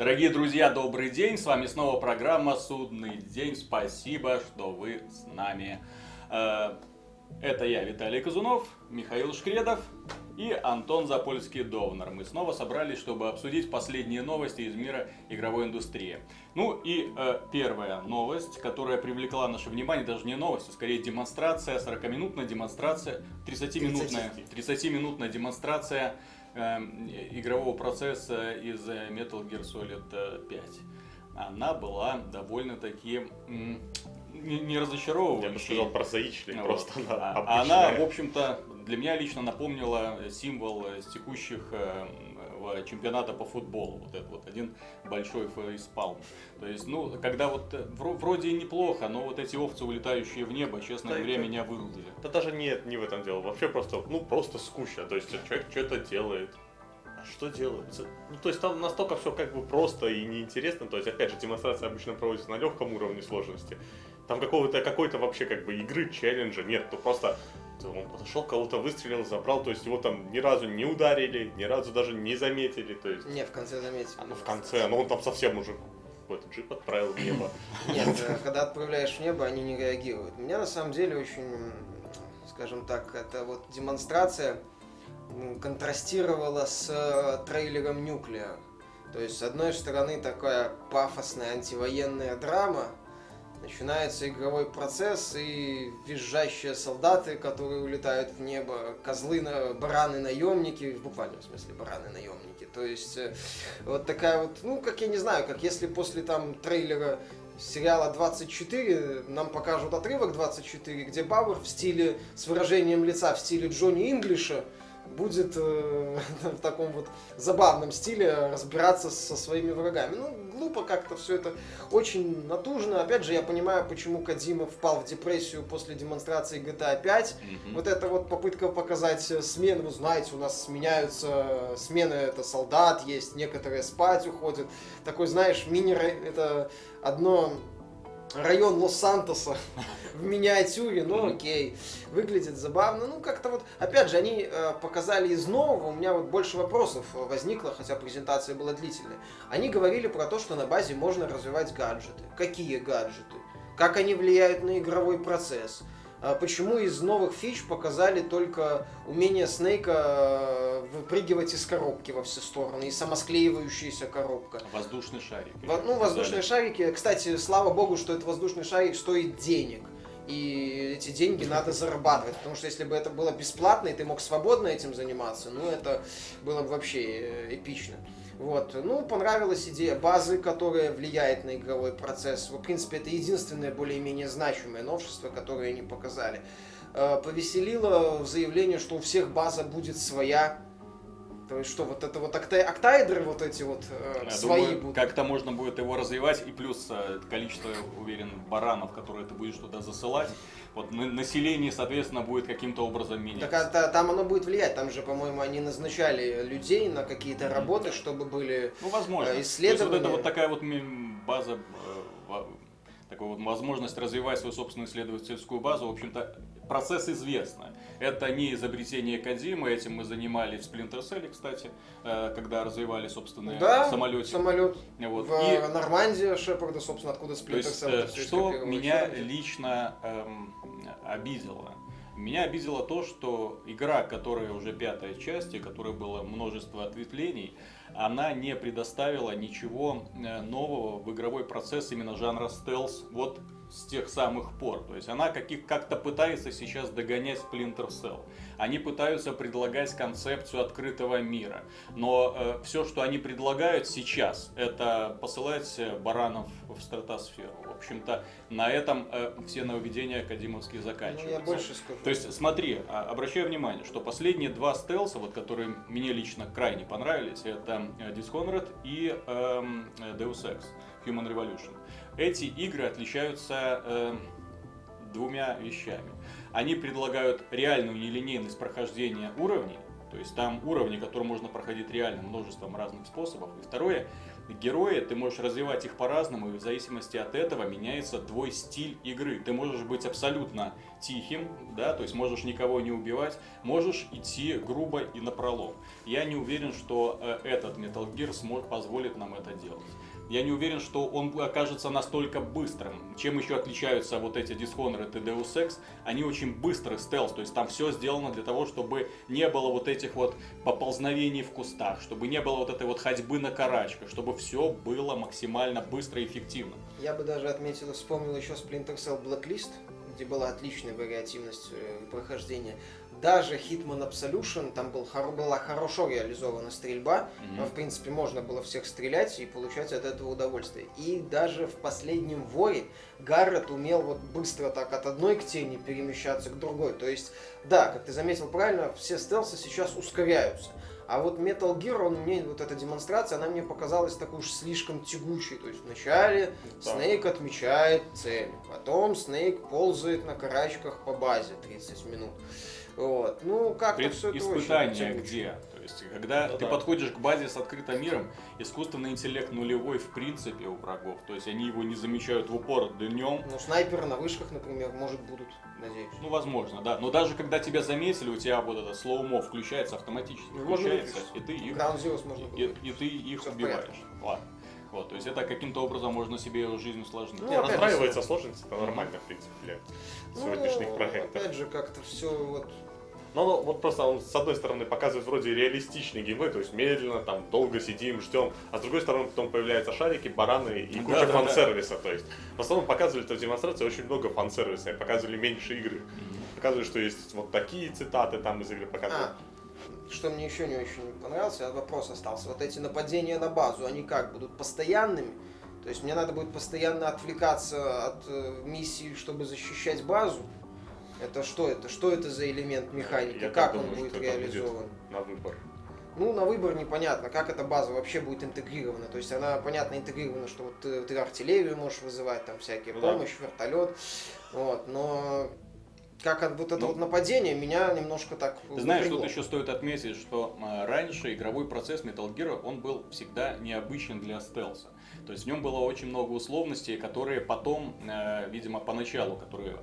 Дорогие друзья, добрый день. С вами снова программа «Судный день». Спасибо, что вы с нами. Э, это я, Виталий Казунов, Михаил Шкредов и Антон Запольский-Довнер. Мы снова собрались, чтобы обсудить последние новости из мира игровой индустрии. Ну и э, первая новость, которая привлекла наше внимание, даже не новость, а скорее демонстрация, 40-минутная демонстрация, 30-минутная 30-минутная демонстрация игрового процесса из Metal Gear Solid 5. Она была довольно-таки не, не разочаровывающей. Я бы сказал прозаичной, вот. просто она а, Она, в общем-то, для меня лично напомнила символ текущих э, чемпионата по футболу. Вот это вот один большой фейспалм. То есть, ну, когда вот э, вроде неплохо, но вот эти овцы, улетающие в небо, честно говоря, это, меня вырубили. Да даже нет, не в этом дело. Вообще просто, ну, просто скучно. То есть человек что-то делает. А что делает? Ну, то есть там настолько все как бы просто и неинтересно. То есть, опять же, демонстрация обычно проводится на легком уровне сложности. Там какого-то какой-то вообще как бы игры, челленджа нет, то просто он подошел, кого-то выстрелил, забрал, то есть его там ни разу не ударили, ни разу даже не заметили, то есть... Не, в конце заметили. А, ну в конце, но он там совсем уже какой-то джип отправил в небо. Нет, э, когда отправляешь в небо, они не реагируют. Меня на самом деле очень, скажем так, это вот демонстрация контрастировала с э, трейлером Нюклея. То есть, с одной стороны, такая пафосная антивоенная драма, Начинается игровой процесс и визжащие солдаты, которые улетают в небо, козлы, на, бараны-наемники, в буквальном смысле бараны-наемники. То есть э, вот такая вот, ну, как я не знаю, как если после там трейлера сериала 24 нам покажут отрывок 24, где Бауэр в стиле, с выражением лица в стиле Джонни Инглиша, будет э, в таком вот забавном стиле разбираться со своими врагами. Ну, глупо как-то все это, очень натужно. Опять же, я понимаю, почему Кадима впал в депрессию после демонстрации GTA 5. Mm-hmm. Вот эта вот попытка показать смену, вы знаете, у нас сменяются смены, это солдат есть, некоторые спать уходят. Такой, знаешь, мини это одно район Лос-Сантоса в миниатюре, ну окей, выглядит забавно. Ну как-то вот, опять же, они э, показали из нового, у меня вот больше вопросов возникло, хотя презентация была длительная. Они говорили про то, что на базе можно развивать гаджеты. Какие гаджеты? Как они влияют на игровой процесс? А почему из новых фич показали только умение Снейка э, выпрыгивать из коробки во все стороны и самосклеивающаяся коробка. Воздушный шарик. Во, ну, воздушные шарики. Кстати, слава богу, что этот воздушный шарик стоит денег. И эти деньги надо зарабатывать, потому что если бы это было бесплатно, и ты мог свободно этим заниматься, ну это было бы вообще э, эпично. Вот. Ну, понравилась идея базы, которая влияет на игровой процесс. В принципе, это единственное более-менее значимое новшество, которое они показали. Э, повеселило в заявлении, что у всех база будет своя. То есть что, вот это вот октаэдры вот эти вот э, свои думаю, будут? Как-то можно будет его развивать, и плюс э, количество, уверен, баранов, которые ты будешь туда засылать вот население, соответственно, будет каким-то образом меняться. Так а, там оно будет влиять. Там же, по-моему, они назначали людей на какие-то работы, чтобы были ну, возможно. исследования. То есть вот это вот такая вот база э, такую вот возможность развивать свою собственную исследовательскую базу, в общем-то, процесс известный. Это не изобретение Кадзимы, этим мы занимались в Splinter Cell, кстати, э, когда развивали собственные да, самолеты. самолет. Вот. В и... Нормандии Шепарда, собственно, откуда Splinter Cell. Есть, что меня лично эм, обидело? Меня обидело то, что игра, которая уже пятая часть, и которой было множество ответвлений, она не предоставила ничего э, нового в игровой процесс именно жанра стелс. Вот с тех самых пор. То есть она каких, как-то пытается сейчас догонять Splinter Cell. Они пытаются предлагать концепцию открытого мира. Но э, все, что они предлагают сейчас, это посылать э, баранов в стратосферу. В общем-то, на этом э, все нововведения академовские заканчиваются. Ну, я больше скажу. То есть, смотри, а, обращаю внимание, что последние два стелса, вот, которые мне лично крайне понравились, это э, Dishonored и э, Deus Ex, Human Revolution. Эти игры отличаются э, двумя вещами. Они предлагают реальную нелинейность прохождения уровней, то есть там уровни, которые можно проходить реально множеством разных способов. И второе, герои, ты можешь развивать их по-разному, и в зависимости от этого меняется твой стиль игры. Ты можешь быть абсолютно тихим, да, то есть можешь никого не убивать, можешь идти грубо и напролом. Я не уверен, что э, этот Metal Gear позволит нам это делать. Я не уверен, что он окажется настолько быстрым. Чем еще отличаются вот эти Dishonored и Deus Ex? Они очень быстрый стелс, то есть там все сделано для того, чтобы не было вот этих вот поползновений в кустах, чтобы не было вот этой вот ходьбы на карачках, чтобы все было максимально быстро и эффективно. Я бы даже отметил, вспомнил еще Splinter Cell Blacklist, где была отличная вариативность э, прохождения даже Hitman Absolution, там был, была хорошо реализована стрельба, mm-hmm. но, в принципе, можно было всех стрелять и получать от этого удовольствие. И даже в последнем Воре Гаррет умел вот быстро так от одной к тени перемещаться к другой. То есть, да, как ты заметил правильно, все стелсы сейчас ускоряются. А вот Metal Gear, он мне, вот эта демонстрация, она мне показалась такой уж слишком тягучей. То есть вначале да. Снейк отмечает цель, потом Снейк ползает на карачках по базе 30 минут. Вот. Ну, как-то все это Испытание где? То есть, когда ну, ты да. подходишь к базе с открытым миром, искусственный интеллект нулевой в принципе у врагов. То есть, они его не замечают в упор днем. Ну, снайперы на вышках, например, может будут, надеюсь. Ну, возможно, да. Но даже когда тебя заметили, у тебя вот это слоумо включается автоматически. Ну, включается, и ты их, и, и, и ты их Все убиваешь. Ладно. Вот, то есть это каким-то образом можно себе жизнь усложнить. Ну, расстраивается сложность, это нормально, в принципе, для ну, сегодняшних проектов. Опять же, как-то все вот но ну, вот просто он с одной стороны показывает вроде реалистичный геймплей, то есть медленно, там, долго сидим, ждем, а с другой стороны потом появляются шарики, бараны и куча да, фан-сервиса, да. то есть в основном показывали в демонстрации очень много фан-сервиса, показывали меньше игры, показывали, что есть вот такие цитаты там из игры показывали. А что мне еще не очень понравился, а вопрос остался. Вот эти нападения на базу, они как, будут постоянными? То есть мне надо будет постоянно отвлекаться от э, миссии, чтобы защищать базу? Это что это? Что это за элемент механики? Я как он думаю, будет реализован? Будет на выбор. Ну, на выбор непонятно, как эта база вообще будет интегрирована. То есть она, понятно, интегрирована, что вот ты, ты артиллерию можешь вызывать, там всякие ну, помощь, да. вертолет. Вот, но как вот это ну, вот нападение меня немножко так Знаешь, тут еще стоит отметить, что э, раньше игровой процесс Metal Gear, он был всегда необычен для стелса. То есть в нем было очень много условностей, которые потом, э, видимо, поначалу, которые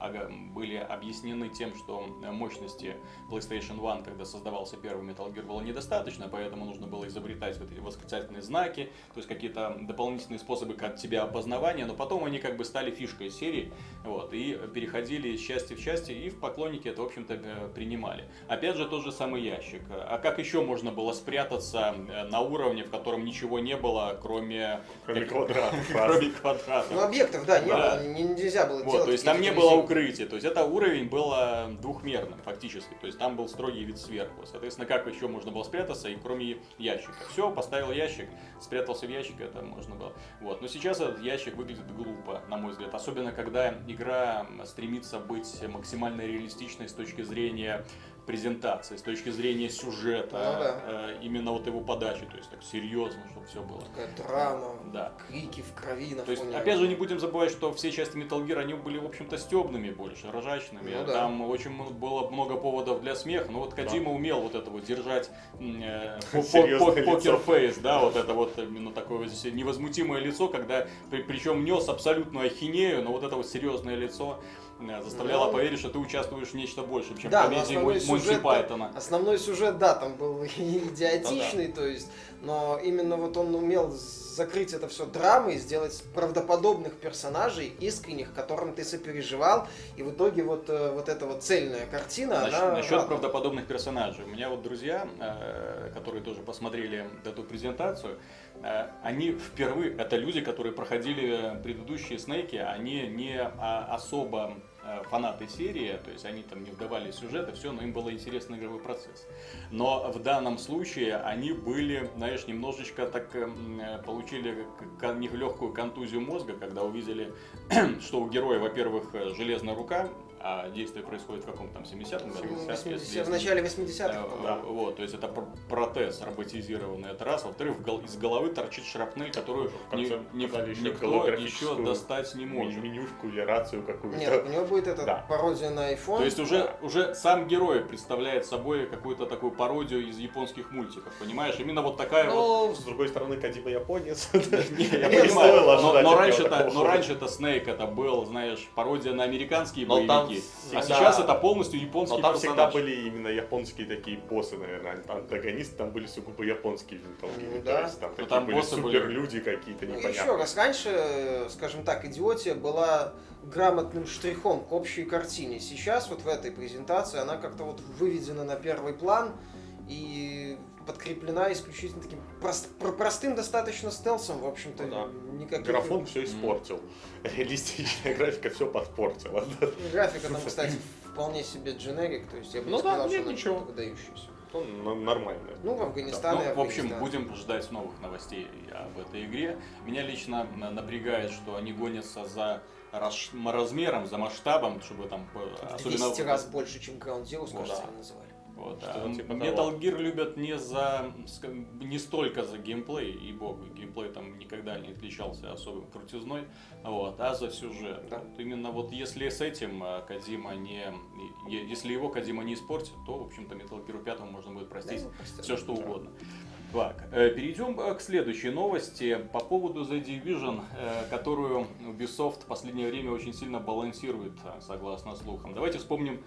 были объяснены тем, что мощности PlayStation 1, когда создавался первый Metal Gear, было недостаточно, поэтому нужно было изобретать вот эти восклицательные знаки, то есть какие-то дополнительные способы от тебя опознавания, но потом они как бы стали фишкой серии, вот, и переходили из части в части, и в поклонники это, в общем-то, э, принимали. Опять же, тот же самый ящик. А как еще можно было спрятаться э, на уровне, в котором ничего не было, кроме... Кроме квадратов. Кроме квадратов. Ну, объектов, да, не было, нельзя было делать. То есть там не было укрытия. То есть это уровень был э, двухмерным фактически. То есть там был строгий вид сверху. Соответственно, как еще можно было спрятаться, и кроме ящика. Все, поставил ящик, спрятался в ящик, это можно было. Вот. Но сейчас этот ящик выглядит глупо, на мой взгляд. Особенно, когда игра стремится быть максимально реалистичной с точки зрения презентации, с точки зрения сюжета, ну, да. э, именно вот его подачи, то есть так серьезно, чтобы все было. Такая драма, да. крики в крови на То есть, опять же, не будем забывать, что все части Metal Gear, они были, в общем-то, стебными больше, рожачными. Ну, да. Там очень было много поводов для смеха, но вот Кадима да. умел вот это вот держать э, покер-фейс, да, вот это вот именно такое невозмутимое лицо, когда, при, причем нес абсолютную ахинею, но вот это вот серьезное лицо, заставляла ну, поверить, что ты участвуешь в нечто большем, чем да, комедии Монти Пайтона. Основной сюжет, да, там был идиотичный, ну, да. то есть, но именно вот он умел закрыть это все драмой, сделать правдоподобных персонажей, искренних, которым ты сопереживал, и в итоге вот, э, вот эта вот цельная картина, Насчет, она... Насчет правдоподобных персонажей. У меня вот друзья, э, которые тоже посмотрели эту презентацию, э, они впервые, это люди, которые проходили предыдущие снейки, они не а, особо Э, фанаты серии, то есть они там не вдавали сюжет и все, но им был интересный игровой процесс. Но в данном случае они были, знаешь, немножечко так э, получили легкую контузию мозга, когда увидели, что у героя, во-первых, железная рука, а действие происходит в каком там 70-м году? 80 если- в начале Э, 80-х, по-моему. Да. Вот, то есть это пр- протез роботизированный, это раз. Во-вторых, гол- из головы торчит шрапнель, которую ни- ни- еще никто еще достать не может. Менюшку или рацию какую-то. Нет, у него будет эта Да. пародия на iPhone. То есть уже, уже сам герой представляет собой какую-то такую пародию из японских мультиков, понимаешь? Именно вот такая вот... Ну, с другой стороны, Кадима японец. Не, я понимаю, но, но раньше-то, но Снейк это был, знаешь, пародия на американские Но там боевики. всегда- А сейчас это полностью японский Но там всегда персонаж. были именно японские такие боссы, наверное, ан- антагонисты, там были сугубо японские винтовки. Ну то да. есть там Ну, такие там были боссы были- суперлюди какие-то Ну, непонятные. еще раз, раньше, скажем так, идиотия была грамотным штрихом к общей картине. Сейчас вот в этой презентации она как-то вот выведена на первый план и подкреплена исключительно таким прост- про- простым достаточно стелсом, в общем-то, Ну да. никаких... Графон все испортил. Реалистичная графика все подпортила. Графика там, кстати, вполне себе дженерик, то есть я бы Ну не да, сказал, нет, что она ничего. выдающаяся. Ну, н- нормально. Ну, в Афганистане... Ну, в общем, будем ждать новых новостей об этой игре. Меня лично на- напрягает, что они гонятся за размером, за масштабом, чтобы там э, В особенно 200 раз больше, чем Ground Zeroes, Вот, кажется, да. называли. Вот, Что-то а типа Metal того. Gear любят не за не столько за геймплей, и богу, геймплей там никогда не отличался особым крутизной, вот, а за сюжет. Да. Вот именно вот если с этим а, Кадима не, если его Кадима не испортит, то, в общем-то, Metal Gear 5 можно будет простить Да, все что Да. угодно. Так, э, перейдем э, к следующей новости по поводу The Division, э, которую Ubisoft в последнее время очень сильно балансирует, согласно слухам. Давайте вспомним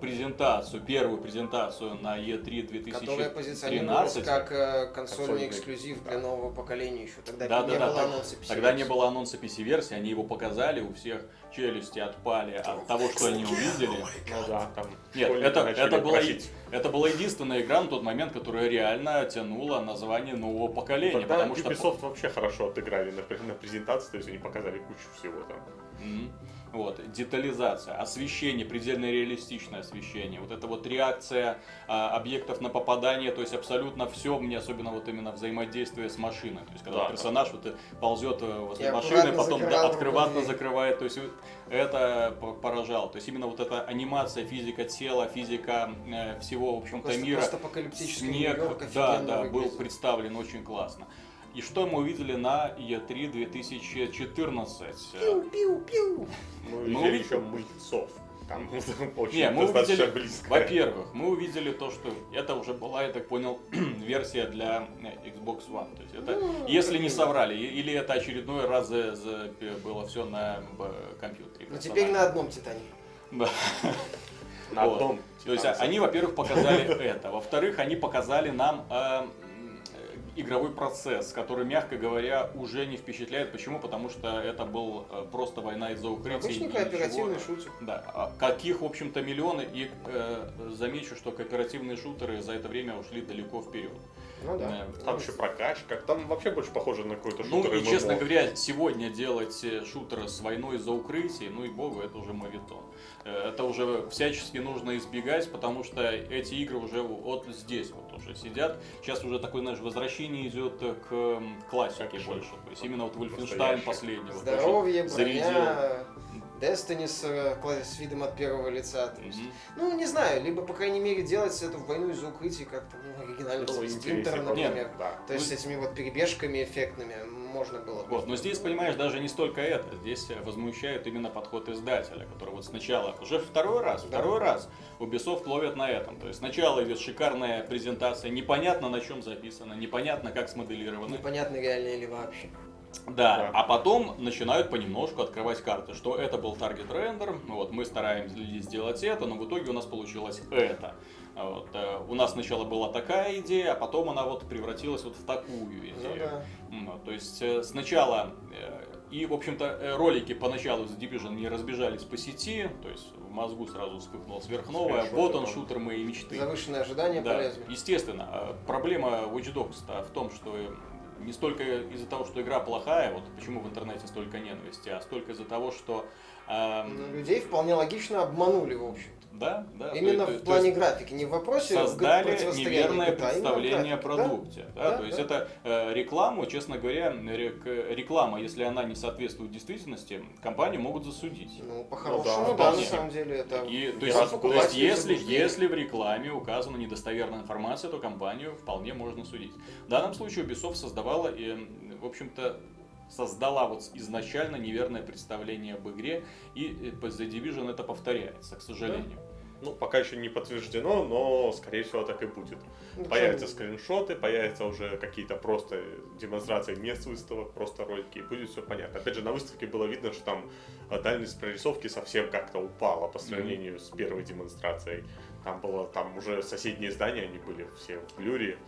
презентацию, первую презентацию на E3 Которая позиционировалась 2013. как э, консольный эксклюзив да. для нового поколения еще. Тогда Да, не да, да, было так- анонса PC Тогда не версии. было анонса PC-версии, они его показали, у всех челюсти отпали от того, что они увидели. Ну да, там Нет, это, это, была, просить. это была единственная игра на тот момент, которая реально тянула название нового поколения. Тогда потому что Ubisoft вообще хорошо отыграли на, на презентации, то есть они показали кучу всего там. Мгм. Вот, детализация, освещение, предельно реалистичное освещение, вот эта вот реакция а, объектов на попадание, то есть абсолютно все, мне особенно вот именно взаимодействие с машиной, то есть когда Да. персонаж вот, э, ползет э, возле И машины, потом да, закрывает открыватно закрывает, то есть это по- поражало, то есть именно вот эта анимация, физика тела, физика э, всего, в общем-то, мира, снег, да, да, был выглядит. представлен очень классно. И что мы увидели на E3 2014? Пиу-пиу-пиу. Мы Мы увидели еще мыльцов. Там очень Не, мы достаточно увидели, близко. во-первых, мы увидели то, что это уже была, я так понял, версия для э, Xbox One. То есть это, Ну, если не соврали, или это очередной раз за- за- было все на б, компьютере. Но Ну, теперь на одном Титане. Да. На Вот. одном. То есть они, во-первых, показали это. Во-вторых, они показали нам э, игровой процесс, который, мягко говоря, уже не впечатляет. Почему? Потому что это был э, просто война из-за укрытий. Обычный кооперативный шутер. Да, а каких, в общем-то, миллионы, и э, замечу, что кооперативные шутеры за это время ушли далеко вперед. Ну да. Да. Там еще прокачка. Там вообще больше похоже на какой-то Ну шутер и, ММО. честно говоря, сегодня делать э, шутеры с войной за укрытие, ну и богу, это уже мавитон. Э, Это уже всячески нужно избегать, потому что эти игры уже вот здесь вот уже сидят. Сейчас уже такое, знаешь, возвращение идет к классике больше. То есть именно вот Wolfenstein вот Здоровье, очень зарядил. Destiny с, э, с видом от первого лица. То есть, Мгм. Ну, не знаю, либо, по крайней мере, делать эту войну из укрытий как-то, ну, оригинально, Ну, с правда. например. Да. То есть с этими вот перебежками эффектными можно было бы. Вот, но здесь, понимаешь, даже не столько это. Здесь возмущает именно подход издателя, который вот сначала, уже второй раз, Да. второй раз Ubisoft ловят на этом. То есть сначала идет шикарная презентация, непонятно на чем записано, непонятно как смоделировано. Непонятно, реально ли вообще. Да, Да. а потом начинают понемножку открывать карты, что это был таргет рендер, вот мы стараемся сделать это, но в итоге у нас получилось это. Вот, э, у нас сначала была такая идея, а потом она вот превратилась вот в такую Ну идею. да. Ну, то есть э, сначала э, и, в общем-то, э, ролики поначалу с Division не разбежались по сети, то есть в мозгу сразу вспыхнула сверхновая, вот он шутер моей мечты. Завышенные ожидания Да, полезли. естественно. э, Проблема Watch Dogs в том, что э, не столько из-за того, что игра плохая, вот почему в интернете столько ненависти, а столько из-за того, что... Ну, людей вполне логично обманули, в общем. Да, да. Именно то- в то плане есть графики, не в вопросе создали неверное а представление о графике. Да? продукте. Да, Да, то есть да. это э, рекламу, честно говоря, рек- реклама, если она не соответствует действительности, компанию могут засудить. Ну, по-хорошему, да, да, на самом деле, это... И, то есть, то есть если, если в рекламе указана недостоверная информация, то компанию вполне можно судить. В данном случае Ubisoft создавала, и, в общем-то, создала вот изначально неверное представление об игре, и э, The Division это повторяется, к сожалению. Ну, пока еще не подтверждено, но, скорее всего, так и будет. Ну, Появятся что- скриншоты, появятся уже какие-то просто демонстрации не с выставок, просто ролики, и будет все понятно. Опять же, на выставке было видно, что там э, дальность прорисовки совсем как-то упала по сравнению с первой демонстрацией. Там было, там уже соседние здания, они были все в блюре.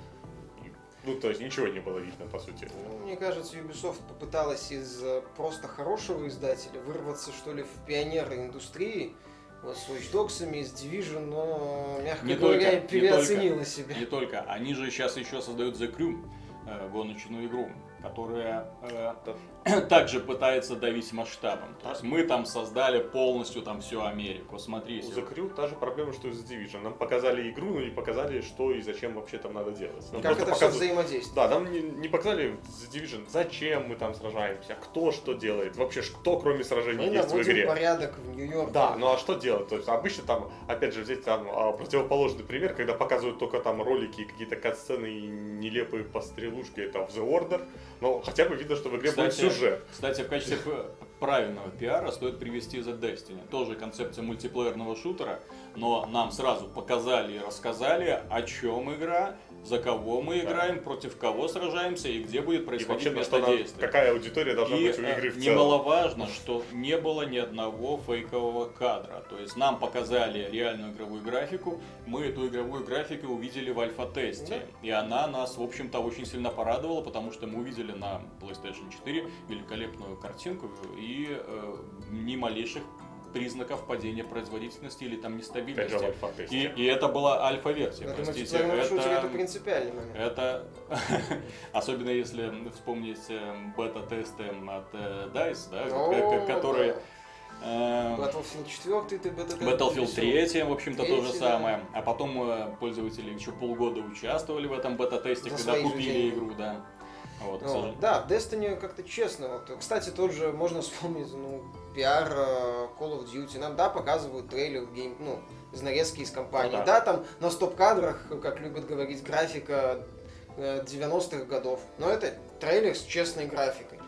Ну, то есть ничего не было видно, по сути. Ну, мне кажется, Ubisoft попыталась из э, просто хорошего издателя вырваться, что ли, в пионеры индустрии, вот с Watch Dogs, из Division, но, мягко Не говоря, только, не переоценила себя. Не только. Они же сейчас еще создают The Crew, гоночную игру, которая э, также пытается давить масштабом. То есть мы там создали полностью там всю Америку. У Смотрите. The Crew та же проблема, что и с Division. Нам показали игру, но не показали, что и зачем вообще там надо делать. Нам Как это все показывают- взаимодействует. Да, нам не, не показали The Division, зачем мы там сражаемся, кто что делает, вообще кто кроме сражений Мы есть в игре. порядок в Нью-Йорке. Да, ну а что делать? То есть обычно там, опять же, взять там а, противоположный пример, когда показывают только там ролики и какие-то катсцены и нелепые пострелушки, это в The Order, но хотя бы видно, что в игре будет сюжет. Кстати, в качестве правильного пиара стоит привести The Destiny. Тоже концепция мультиплеерного шутера, но нам сразу показали и рассказали, о чем игра, за кого мы Да. играем, против кого сражаемся и где будет И происходить вообще, на что место действия. какая аудитория должна И быть у игры э, в целом. немаловажно, что не было ни одного фейкового кадра. То есть нам показали реальную игровую графику, мы эту игровую графику увидели в альфа-тесте. И она нас, в общем-то, очень сильно порадовала, потому что мы увидели на PlayStation 4 великолепную картинку и э, ни малейших признаков падения производительности или там нестабильности. альфа-тесте. И, и это была альфа-версия, этом простите. шутере это Это, принципиальный момент. это особенно если вспомнить э, бета-тесты от э, DICE, да, О, которые да. э, Battlefield 4 ты бета Battlefield 3, в общем-то, то же да. самое. А потом пользователи еще полгода участвовали в этом бета-тесте, За когда купили игру, да. Вот, к Ну, да, в Destiny как-то честно. Вот. Кстати, тот же можно вспомнить, ну, пиар э, Call of Duty. Нам, да, показывают трейлер, гейм, ну, из нарезки из кампании. Ну да. да. там на стоп-кадрах, как любят говорить, графика э, 90-х годов. Но это трейлер с честной графикой.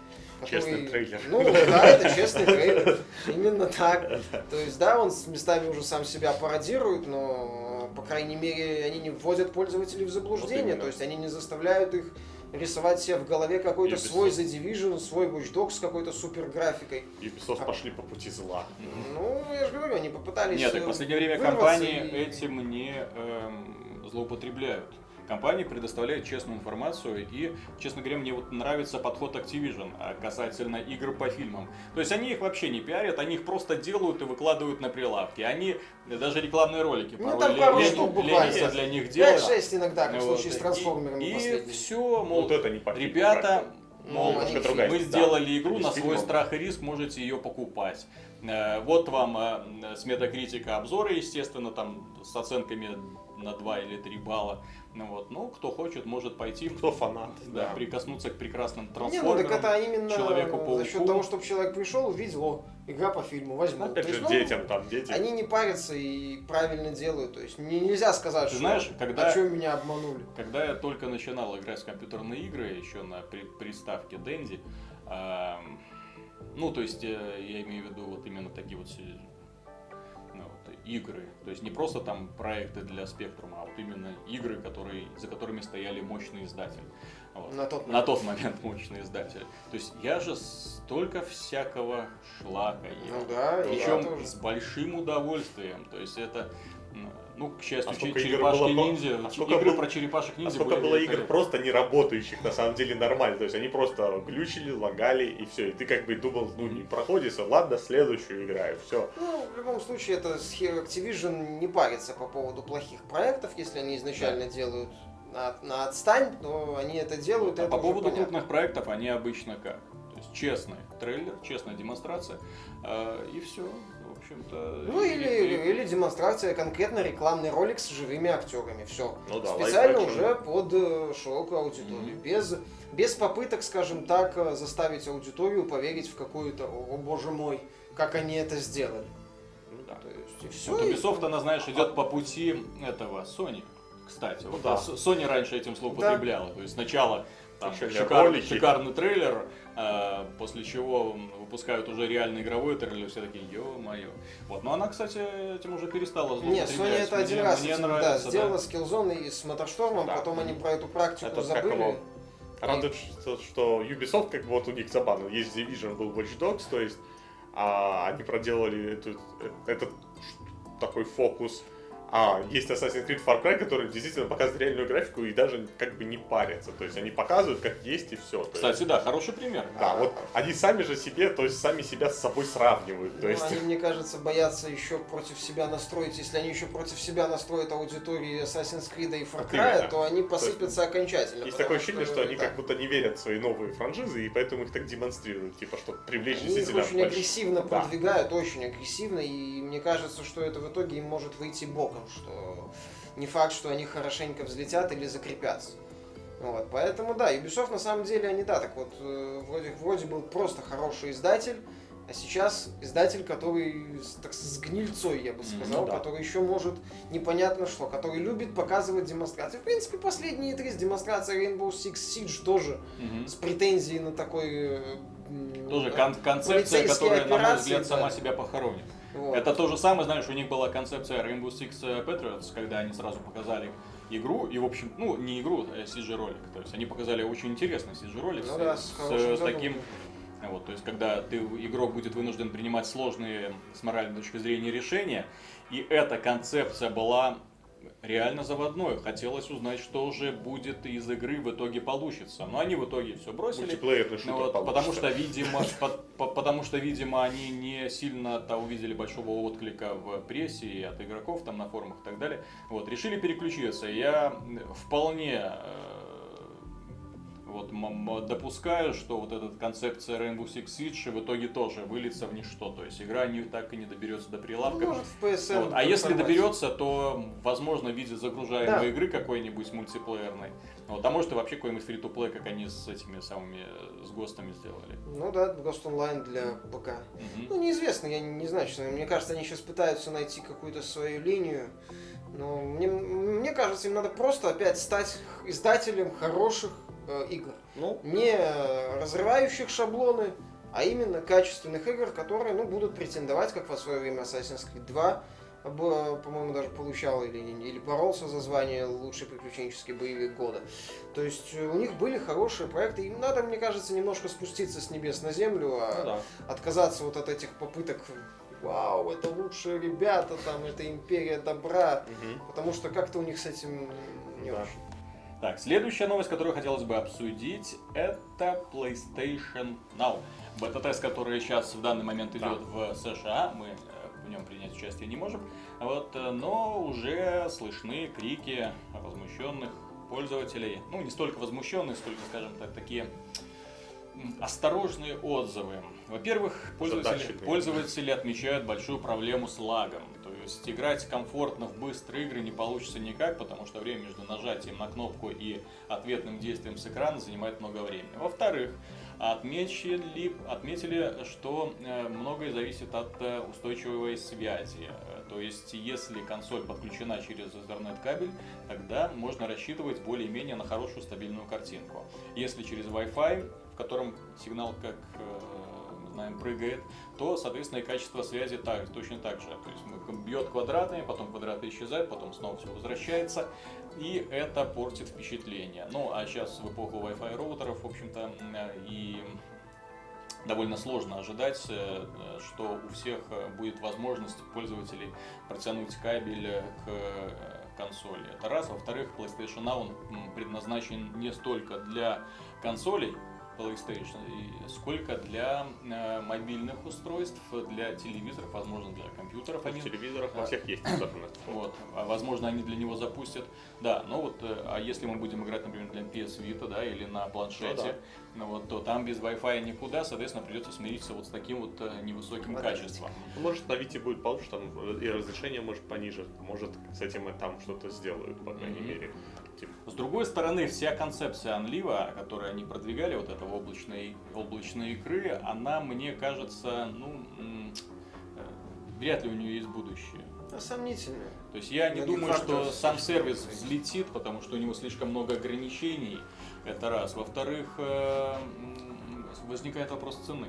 Честный трейлер. Ну, да, это честный трейлер. Именно так. То есть, да, он с местами уже сам себя пародирует, но, по крайней мере, они не вводят пользователей в заблуждение. именно. То есть, они не заставляют их рисовать себе в голове какой-то свой The Division, свой Watch Dogs с какой-то супер графикой. Ubisoft пошли по пути зла. Ну, я же говорю, они попытались... Нет, э, так в последнее время компании и- этим не эм, злоупотребляют. Компании предоставляют честную информацию, и, честно говоря, мне вот нравится подход Activision а, касательно игр по фильмам. То есть они их вообще не пиарят, они их просто делают и выкладывают на прилавки. Они даже рекламные ролики Ну, там пару лени- штук буквально. для них делать. 5-6 иногда, как в Вот. случае с трансформерами И, последними. все, мол, Вот это не по ребята, Ну, мол, мы другая сделали да. игру на свой страх и риск, можете ее покупать. Э, Вот вам э, с метакритика обзоры, естественно, там с оценками на 2 или 3 балла. Ну вот, ну, кто хочет, может пойти, Кто фанат? да, прикоснуться к прекрасным Не, ну трансформерам. так это именно Человеку-пауку. за счет того, чтобы человек пришел, увидел, о, игра по фильму, возьму. Опять То есть, же, ну, детям там, дети. Они не парятся и правильно делают. То есть не- нельзя сказать, Ты что знаешь, когда- о чем меня обманули. Когда я только начинал играть в компьютерные игры, еще на при- приставке Dendy, ам, ну, то есть, э, я имею в виду вот именно такие ну, вот игры, то есть не просто там проекты для Spectrum, а вот именно игры, которые, за которыми стояли мощные издатели. Вот. На тот На тот момент мощные издатели. То есть я же столько всякого шлака ел. Ну да, Причем с большим удовольствием. То есть это, ну, к счастью, А че- сколько игр черепашки было ниндзя, а сколько игры было- про черепашек А ниндзя сколько были было игр просто не работающих, на самом деле нормально. То есть они просто глючили, лагали и все. И ты как бы думал, ну не проходится, ладно, следующую играю, все. Ну, в любом случае, это Activision не парится по поводу плохих проектов, если они изначально делают на, на отстань, но они это делают. А это по поводу понятно. крупных проектов, они обычно как? То есть честный трейлер, честная демонстрация, э, и все, общем-то. Ну И- или, и- или демонстрация конкретно рекламный ролик с живыми актерами. Все. Ну да, Специально уже под э, широкую аудиторию. Мгм. Без, без попыток, скажем так, э, заставить аудиторию поверить в какую-то, о боже мой, как они это сделали. Ну да. То есть и все. Вот Ubisoft, она, знаешь, идет по пути этого Sony. Кстати, вот да. С- Sony раньше этим Да. злоупотребляла. То есть сначала там Трейлер, шикарный, ролики. шикарный трейлер, после чего выпускают уже реальный игровой трейлер, все такие, ё-моё. Вот, но она, кстати, этим уже перестала Нет. Sony это один Мне- раз мне этим, да, нравится, сделала с Killzone и с Motorstorm, Да. потом они про эту практику Это как забыли. его? Радует, что, что Ubisoft, как бы вот у них забавно, есть Division, был Watch Dogs, то есть а, они проделали эту- этот такой фокус. А, есть Assassin's Creed Far Cry, который действительно показывает реальную графику и даже как бы не парятся. То есть они показывают, как есть и все. Кстати, да, хороший пример. да, вот они сами же себе, то есть сами себя с собой сравнивают. То Ну, есть, они, мне кажется, боятся еще против себя настроить. Если они еще против себя настроят аудитории Assassin's Creed и Far Cry, именно. то они посыпятся окончательно. есть потому такое ощущение, что они да. как будто не верят в свои новые франшизы, и поэтому их так демонстрируют, типа, чтобы привлечь Они их очень больш- агрессивно Да. продвигают, очень агрессивно, и мне кажется, что это в итоге им может выйти боком, что не факт, что они хорошенько взлетят или закрепятся. Вот, поэтому да, Ubisoft на самом деле они да, так вот э, вроде, вроде был просто хороший издатель, а сейчас издатель, который так, с гнильцой, я бы сказал, ну да. который еще может непонятно что, который любит показывать демонстрации. В принципе, последние три с демонстрацией Rainbow Six Siege тоже Мгм. с претензией на такой... э, Тоже кон- концепция, которая, на мой операции, взгляд, сама да. себя похоронит. Вот. Это то же самое, знаешь, у них была концепция Rainbow Six э, Patriots, когда они сразу показали игру, и, в общем, ну, не игру, а CG-ролик. То есть они показали очень интересный CG-ролик Ну с, да, с, с хорошим таким... Вот, то есть, когда ты, игрок будет вынужден принимать сложные с моральной точки зрения решения, и эта концепция была реально заводной. Хотелось узнать, что же будет из игры в итоге получится. Но они в итоге все бросили. Ну вот, получится. потому что, видимо, по- по- потому что, видимо, они не сильно-то увидели большого отклика в прессе и от игроков там на форумах и так далее. Вот, решили переключиться. Я вполне э, вот допускаю, что вот эта концепция Rainbow Six Siege в итоге тоже выльется в ничто. То есть игра не, так и не доберется до Ну, прилавка. может, в PSN. Вот. А если формате. доберется, то, возможно, в виде загружаемой Да. игры какой-нибудь мультиплеерной. Вот. А может и вообще какой-нибудь фри to play как они с этими самыми, с ГОСТами сделали. Ну да, Ghost Online для ПК. Мгм. Ну, неизвестно, я не, не знаю, честно. Мне кажется, они сейчас пытаются найти какую-то свою линию. Но мне, мне кажется, им надо просто опять стать издателем хороших э, игр. Ну, Не э, разрывающих шаблоны, а именно качественных игр, которые ну, будут претендовать, как во свое время Assassin's Creed 2, об- по-моему, даже получал или, или боролся за звание лучший приключенческий боевик года. То есть у них были хорошие проекты, им надо, мне кажется, немножко спуститься с небес на землю, а ну да. отказаться вот от этих попыток вау, это лучшие ребята, там, это империя добра, Мгм. потому что как-то у них с этим не Да. очень. Так, следующая новость, которую хотелось бы обсудить, это PlayStation Now. Бета-тест, который сейчас в данный момент идет в США, мы э, в нем принять участие не можем, вот, э, но уже слышны крики возмущенных пользователей. Ну, не столько возмущенных, сколько, скажем так, такие осторожные отзывы. Во-первых, пользователи, пользователи отмечают большую проблему с лагом. Есть играть комфортно в быстрые игры не получится никак, потому что время между нажатием на кнопку и ответным действием с экрана занимает много времени. Во-вторых, отметили, отметили, что э, многое зависит от э, устойчивой связи. Э, То есть, если консоль подключена через интернет-кабель, тогда можно рассчитывать более-менее на хорошую стабильную картинку. Если через Wi-Fi, в котором сигнал, как знаем, прыгает, то, соответственно, и качество связи так, точно так же. То есть мы- бьет квадратные, потом квадраты исчезают, потом снова все возвращается, и это портит впечатление. Ну, а сейчас в эпоху Wi-Fi роутеров, в общем-то, и довольно сложно ожидать, э, что у всех э, будет возможность пользователей протянуть кабель к э, консоли. Это раз. Во-вторых, PlayStation Now он предназначен не столько для консолей, PlayStation, и сколько для э, мобильных устройств, для телевизоров, возможно, для компьютеров. В Они, телевизорах Да. во всех есть особенность. вот, а возможно, они для него запустят. Да, но вот, э, а если мы будем играть, например, для PS Vita, да, или на планшете, ну вот, то там без Wi-Fi никуда, соответственно, придется смириться вот с таким вот э, невысоким Подождите. качеством. Ну, Может, на Вите будет получше, там и разрешение может пониже. Может, с этим и там что-то сделают, по крайней Мгм. мере. Типа, С другой стороны, вся концепция Unliva, которую они продвигали, вот этого облачной, облачной игры, она, мне кажется, ну, э, вряд ли у нее есть будущее. А сомнительно. То есть я не Многих думаю, что факторов сам сервис взлетит, потому что у него слишком много ограничений. Это раз. Во-вторых, э, возникает вопрос цены.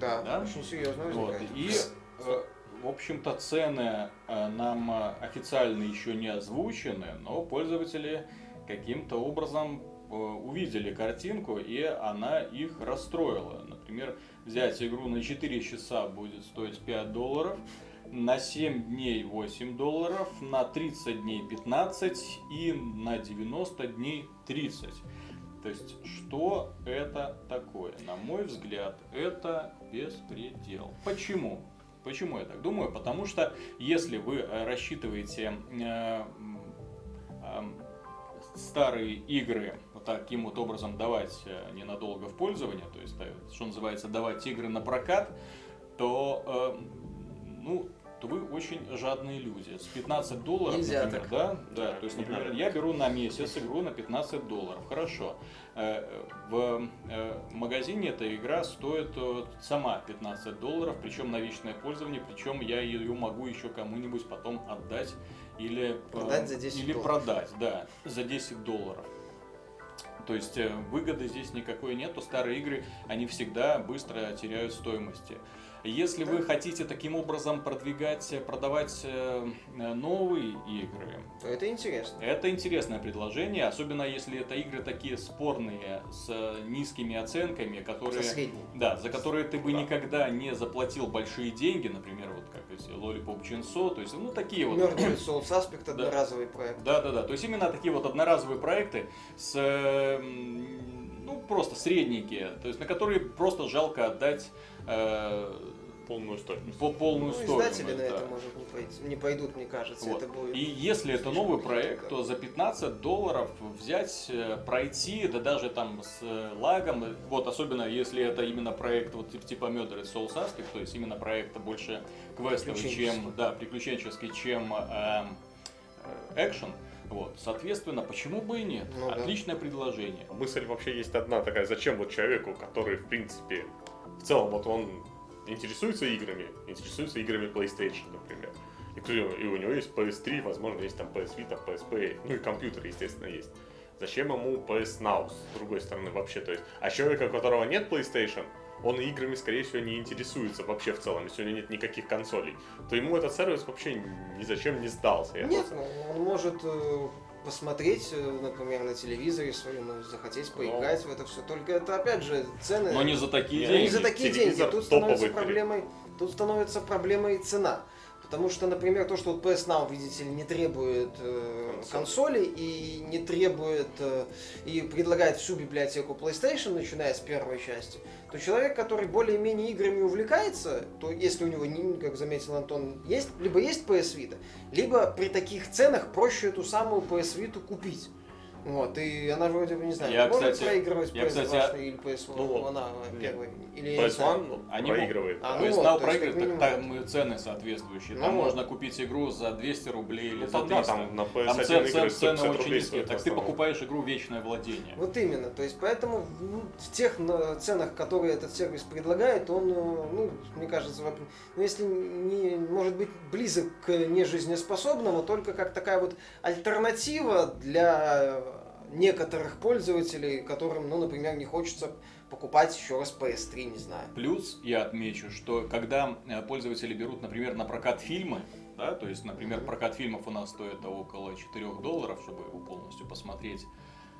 Да, Да? очень серьезно Вот. возникает. И, э, в общем-то, цены э, нам э, официально еще не озвучены, но пользователи каким-то образом э, увидели картинку, и она их расстроила. Например, взять игру на 4 часа будет стоить 5 долларов, на 7 дней 8 долларов, на 30 дней 15 и на 90 дней 30. То есть, что это такое? На мой взгляд, это беспредел. Почему? Почему я так думаю? Потому что если вы э, рассчитываете э, эм, старые игры вот таким вот образом давать э, ненадолго в пользование, то есть, э, что называется, давать игры на прокат, то, э, ну, то вы очень жадные люди. С 15 долларов, Нельзя например, так. да, да, то есть, например, я беру на месяц игру на 15 долларов, хорошо. Э, В э, магазине эта игра стоит э, сама 15 долларов, причем на вечное пользование, причем я ее могу еще кому-нибудь потом отдать или, Продать за 10 или долларов. продать, да, за 10 долларов. То есть выгоды здесь никакой нету. Старые игры, они всегда быстро теряют стоимости. Если вы хотите таким образом продвигать, э, продавать э, э, новые игры, То это интересно. это интересное предложение, особенно если это игры такие спорные, с низкими оценками, которые... средней. Да, за которые ты бы Да. никогда не заплатил большие деньги, например, вот как эти Lollipop Chainsaw, то есть, ну, такие вот... Мертвый Soul Suspect одноразовый проект. Да, да, да. То есть именно такие вот одноразовые проекты с просто средненькие, то есть на которые просто жалко отдать э, полную стоимость. по полную Ну, стоимость. издатели на да. это, может, не, пойти- не пойдут, мне кажется. Вот. Это будет... И если это новый проект, то за 15 долларов взять, э, пройти, да даже там с э, лагом, э, вот особенно если это именно проект вот тип- типа Murder Soul Suspect, то есть именно проект больше квестовый, чем, да, приключенческий, чем э, э, экшен, вот, соответственно, почему бы и нет? Ну да. Отличное предложение. Мысль вообще есть одна такая, зачем вот человеку, который, в принципе, в целом, вот он интересуется играми, интересуется играми PlayStation, например, и, и у него есть PS3, возможно, есть там PS Vita, PSP, ну и компьютер, естественно, есть. Зачем ему PS Now, с другой стороны, вообще, то есть, а человека, у которого нет PlayStation, он играми, скорее всего, не интересуется вообще в целом, если у него нет никаких консолей, то ему этот сервис вообще ни зачем не сдался. Я Нет, просто- ну, он может э, посмотреть, э, например, на телевизоре своем и захотеть поиграть в это все. Только это, опять же, цены... Но не за такие Ну, не деньги. за такие деньги. Тут становится, проблемой, тут становится проблемой цена. Потому что, например, то, что вот PS Now, видите ли, не требует э, Консоли. консоли и не требует э, и предлагает всю библиотеку PlayStation, начиная с первой части, то человек, который более-менее играми увлекается, то если у него, не- как заметил Антон, есть, либо есть PS Vita, либо при таких ценах проще эту самую PS Vita купить. Вот, и она вроде бы, не знаю, Я, может кстати- проигрывать я, PS2 кстати, или PS1, ну, она первая. Или я не PS знаю. One Они проигрывает. А, То ну есть вот, проигрывает, так минимум. там и цены соответствующие. Ну Там вот. можно купить игру за 200 рублей или Ну, за там, 300. да, там на PS1 Там цен- игры цен- 150 цены очень низкие. Так ты покупаешь игру вечное владение. Вот именно, то есть поэтому ну, в тех на, ценах, которые этот сервис предлагает, он, э, ну, мне кажется, ну, если не, может быть близок к нежизнеспособному, только как такая вот альтернатива для некоторых пользователей, которым, ну, например, не хочется покупать еще раз PS3, не знаю. Плюс я отмечу, что когда э, пользователи берут, например, на прокат фильмы, да, то есть, например, Мгм. прокат фильмов у нас стоит около 4 долларов, чтобы его полностью посмотреть,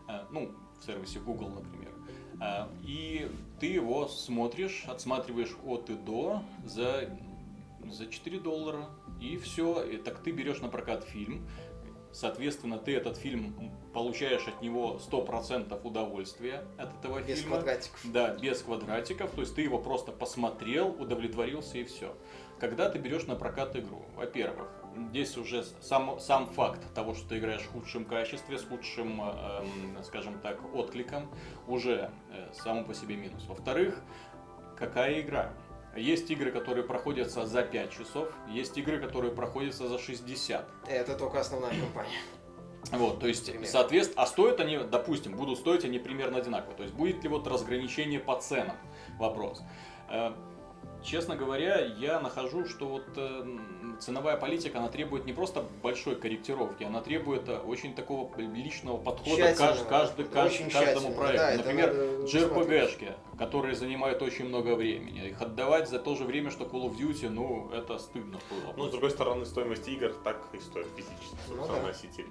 э, ну, в сервисе Google, например. А, И ты его смотришь, отсматриваешь от и до за, за 4 доллара, и все. И так ты берешь на прокат фильм, Соответственно, ты этот фильм получаешь от него 100% удовольствия от этого Без фильма. квадратиков. Да, без квадратиков. То есть ты его просто посмотрел, удовлетворился и все. Когда ты берешь на прокат игру, во-первых, здесь уже сам, сам факт того, что ты играешь в худшем качестве, с худшим, э, эм, скажем так, откликом, уже э, само по себе минус. Во-вторых, какая игра? Есть игры, которые проходятся за 5 часов, есть игры, которые проходятся за 60. Это только основная компания. Вот, то есть, Примерно. соответственно, а стоят они, допустим, будут стоить они примерно одинаково. То есть, будет ли вот разграничение по ценам? Вопрос. Честно говоря, я нахожу, что вот э, ценовая политика, она требует не просто большой корректировки, она требует э, очень такого личного подхода к кажд- кажд- очень каждому проекту. да, Например, JRPG-шки, которые занимают очень много времени. Их отдавать за то же время, что Call of Duty, ну, это стыдно было. Ну, с другой стороны, стоимость игр так и стоит физически, Ну собственно, да. носитель.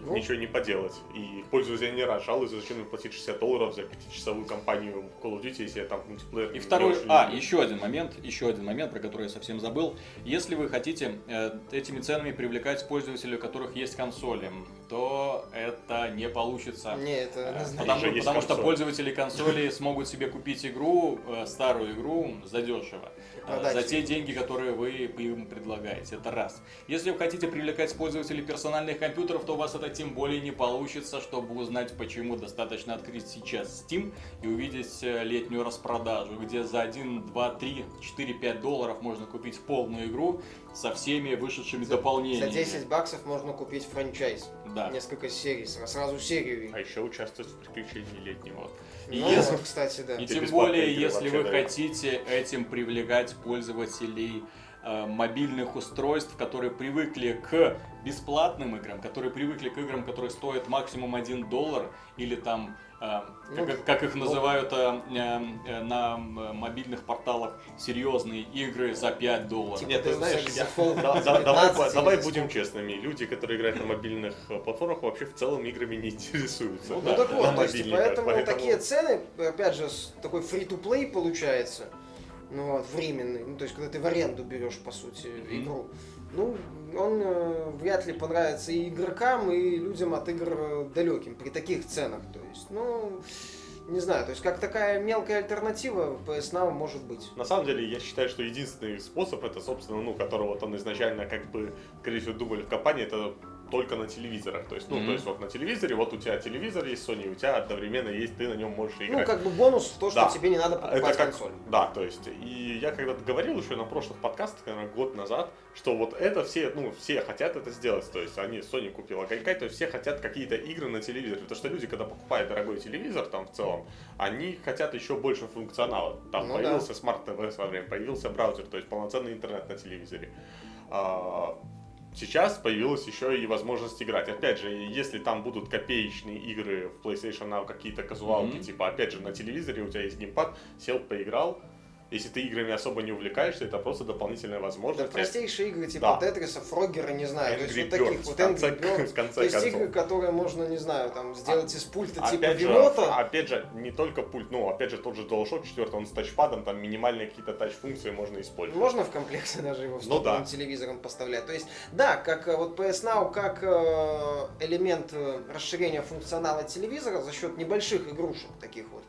Тут Ну. ничего не поделать. И пользователь не раз жалуется, зачем мне платить 60 долларов за пятичасовую кампанию Call of Duty, если я там мультиплеер И второй, очень а, люблю. еще один момент, еще один момент, про который я совсем забыл. Если вы хотите э, этими ценами привлекать пользователей, у которых есть консоли, то это не получится. Не, это Э, однозначно. Потому, потому что консоль. пользователи консоли смогут себе купить игру, э, старую игру, задешево. э, продать За те деньги, которые вы им предлагаете. Это раз. Если вы хотите привлекать пользователей персональных компьютеров, то у вас это тем более не получится. Чтобы узнать, почему, достаточно открыть сейчас Steam и увидеть э, летнюю распродажу, где за 1, 2, 3, 4, 5 долларов можно купить полную игру со всеми вышедшими За- дополнениями. За 10 баксов можно купить франчайз. Да. Несколько серий, сра- сразу серию. А еще участвовать в приключении летнего. И Ну, если- вот, кстати, да. И тем более, если вы дают. хотите этим привлекать пользователей мобильных устройств, которые привыкли к бесплатным играм, которые привыкли к играм, которые стоят максимум 1 доллар, или там, э, Ну, как, как их ну. называют э, э, э, на м, мобильных порталах, серьезные игры за 5 долларов. Типа Нет, ты знаешь, я- да- да- 15 давай, давай будем честными. Люди, которые играют на мобильных э, платформах, вообще в целом играми не интересуются. Ну Ну да, так вот, то есть, мобильниках, поэтому, такие цены, опять же, такой free-to-play получается, ну вот, временный, ну то есть, когда ты в аренду берешь, по сути, Мгм. игру, ну, он э, вряд ли понравится и игрокам, и людям от игр э, далеким при таких ценах, то есть, ну, не знаю, то есть, как такая мелкая альтернатива PS Now может быть. На самом деле, я считаю, что единственный способ, это, собственно, ну, которого вот он изначально, как бы, скорее всего, думали в компании, это только на телевизорах. То есть, ну, Мгм. то есть вот на телевизоре, вот у тебя телевизор есть Sony, у тебя одновременно есть, ты на нем можешь Ну, играть. как бы бонус в то, что Да. тебе не надо Это покупать как, консоль. да, то есть, и я когда-то говорил еще на прошлых подкастах, наверное, год назад, что вот это все, ну, все хотят это сделать, то есть, они, Sony купила Гайкай, то есть, все хотят какие-то игры на телевизоре, потому что люди, когда покупают дорогой телевизор, там, в целом, они хотят еще больше функционала, там, Ну появился Smart TV со временем, появился браузер, то есть, полноценный интернет на телевизоре. А, Сейчас появилась еще и возможность играть. Опять же, если там будут копеечные игры в PlayStation Now, какие-то казуалки, Мгм. типа, опять же, на телевизоре у тебя есть геймпад, сел, поиграл. Если ты играми особо не увлекаешься, это просто дополнительная Да, возможность. простейшие игры типа Да. Тетриса, Фрогера, не знаю, то есть Angry вот таких Birds, вот конце- Angry Birds. конце То есть концов. игры, которые можно, не знаю, там сделать из пульта типа Опять же, Винота. опять же, не только пульт, ну, опять же, тот же DualShock 4, он с тачпадом, там минимальные какие-то тач-функции можно использовать. Можно в комплекте даже его с Ну да. телевизором поставлять. То есть, да, как э, вот PS Now, как э, элемент э, расширения функционала телевизора за счет небольших игрушек таких вот.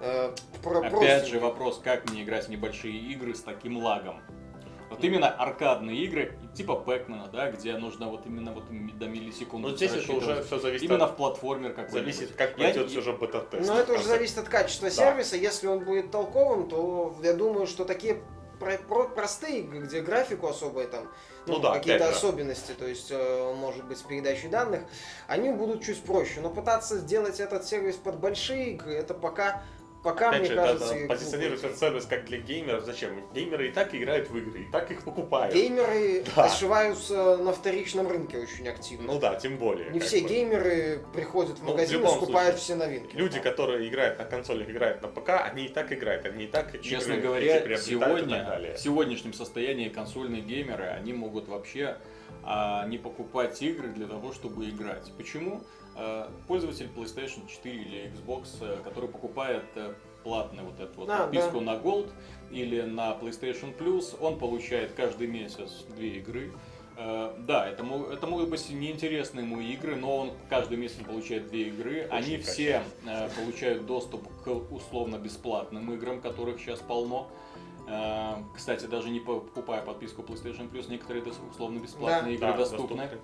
Э, про- Опять простеньких. же вопрос, как мне играть в небольшие игры с таким лагом. Вот именно аркадные игры, типа Пэкмана, да, где нужно вот именно вот до миллисекунд Но здесь это уже все зависит Именно от- в платформер как зависит, как Я- пройдет все же бета-тест. Но это уже зависит от качества Да. сервиса. Если он будет толковым, то я думаю, что такие про- про- простые игры, где графику особо там, ну, Ну да, какие-то особенности, то есть э, может быть с передачей данных, они будут чуть проще. Но пытаться сделать этот сервис под большие игры, это пока, пока Опять мне же, кажется, да, и да, позиционировать этот сервис как для геймеров, зачем? Геймеры и так играют в игры, и так их покупают. Геймеры Да. ошиваются на вторичном рынке очень активно. Ну да, тем более. Не все бы. геймеры приходят в Ну, в магазин и любом скупают случае. все новинки. Люди, которые играют на консолях, играют на ПК, они и так играют, они и так Честно игры говоря, эти приобретают и так сегодня, далее. в сегодняшнем состоянии консольные геймеры, они могут вообще а, не покупать игры для того, чтобы играть. Почему? А, пользователь PlayStation 4 или Xbox, э, который покупает э, платную вот эту вот А, подписку на Gold или на PlayStation Plus, он получает каждый месяц две игры. Э, Да, это, это могут быть неинтересные ему игры, но он каждый месяц получает две игры. Они все э, получают доступ к условно-бесплатным играм, которых сейчас полно. Э, Кстати, даже не покупая подписку PlayStation Plus, некоторые дос- условно-бесплатные игры Да, доступны. доступны.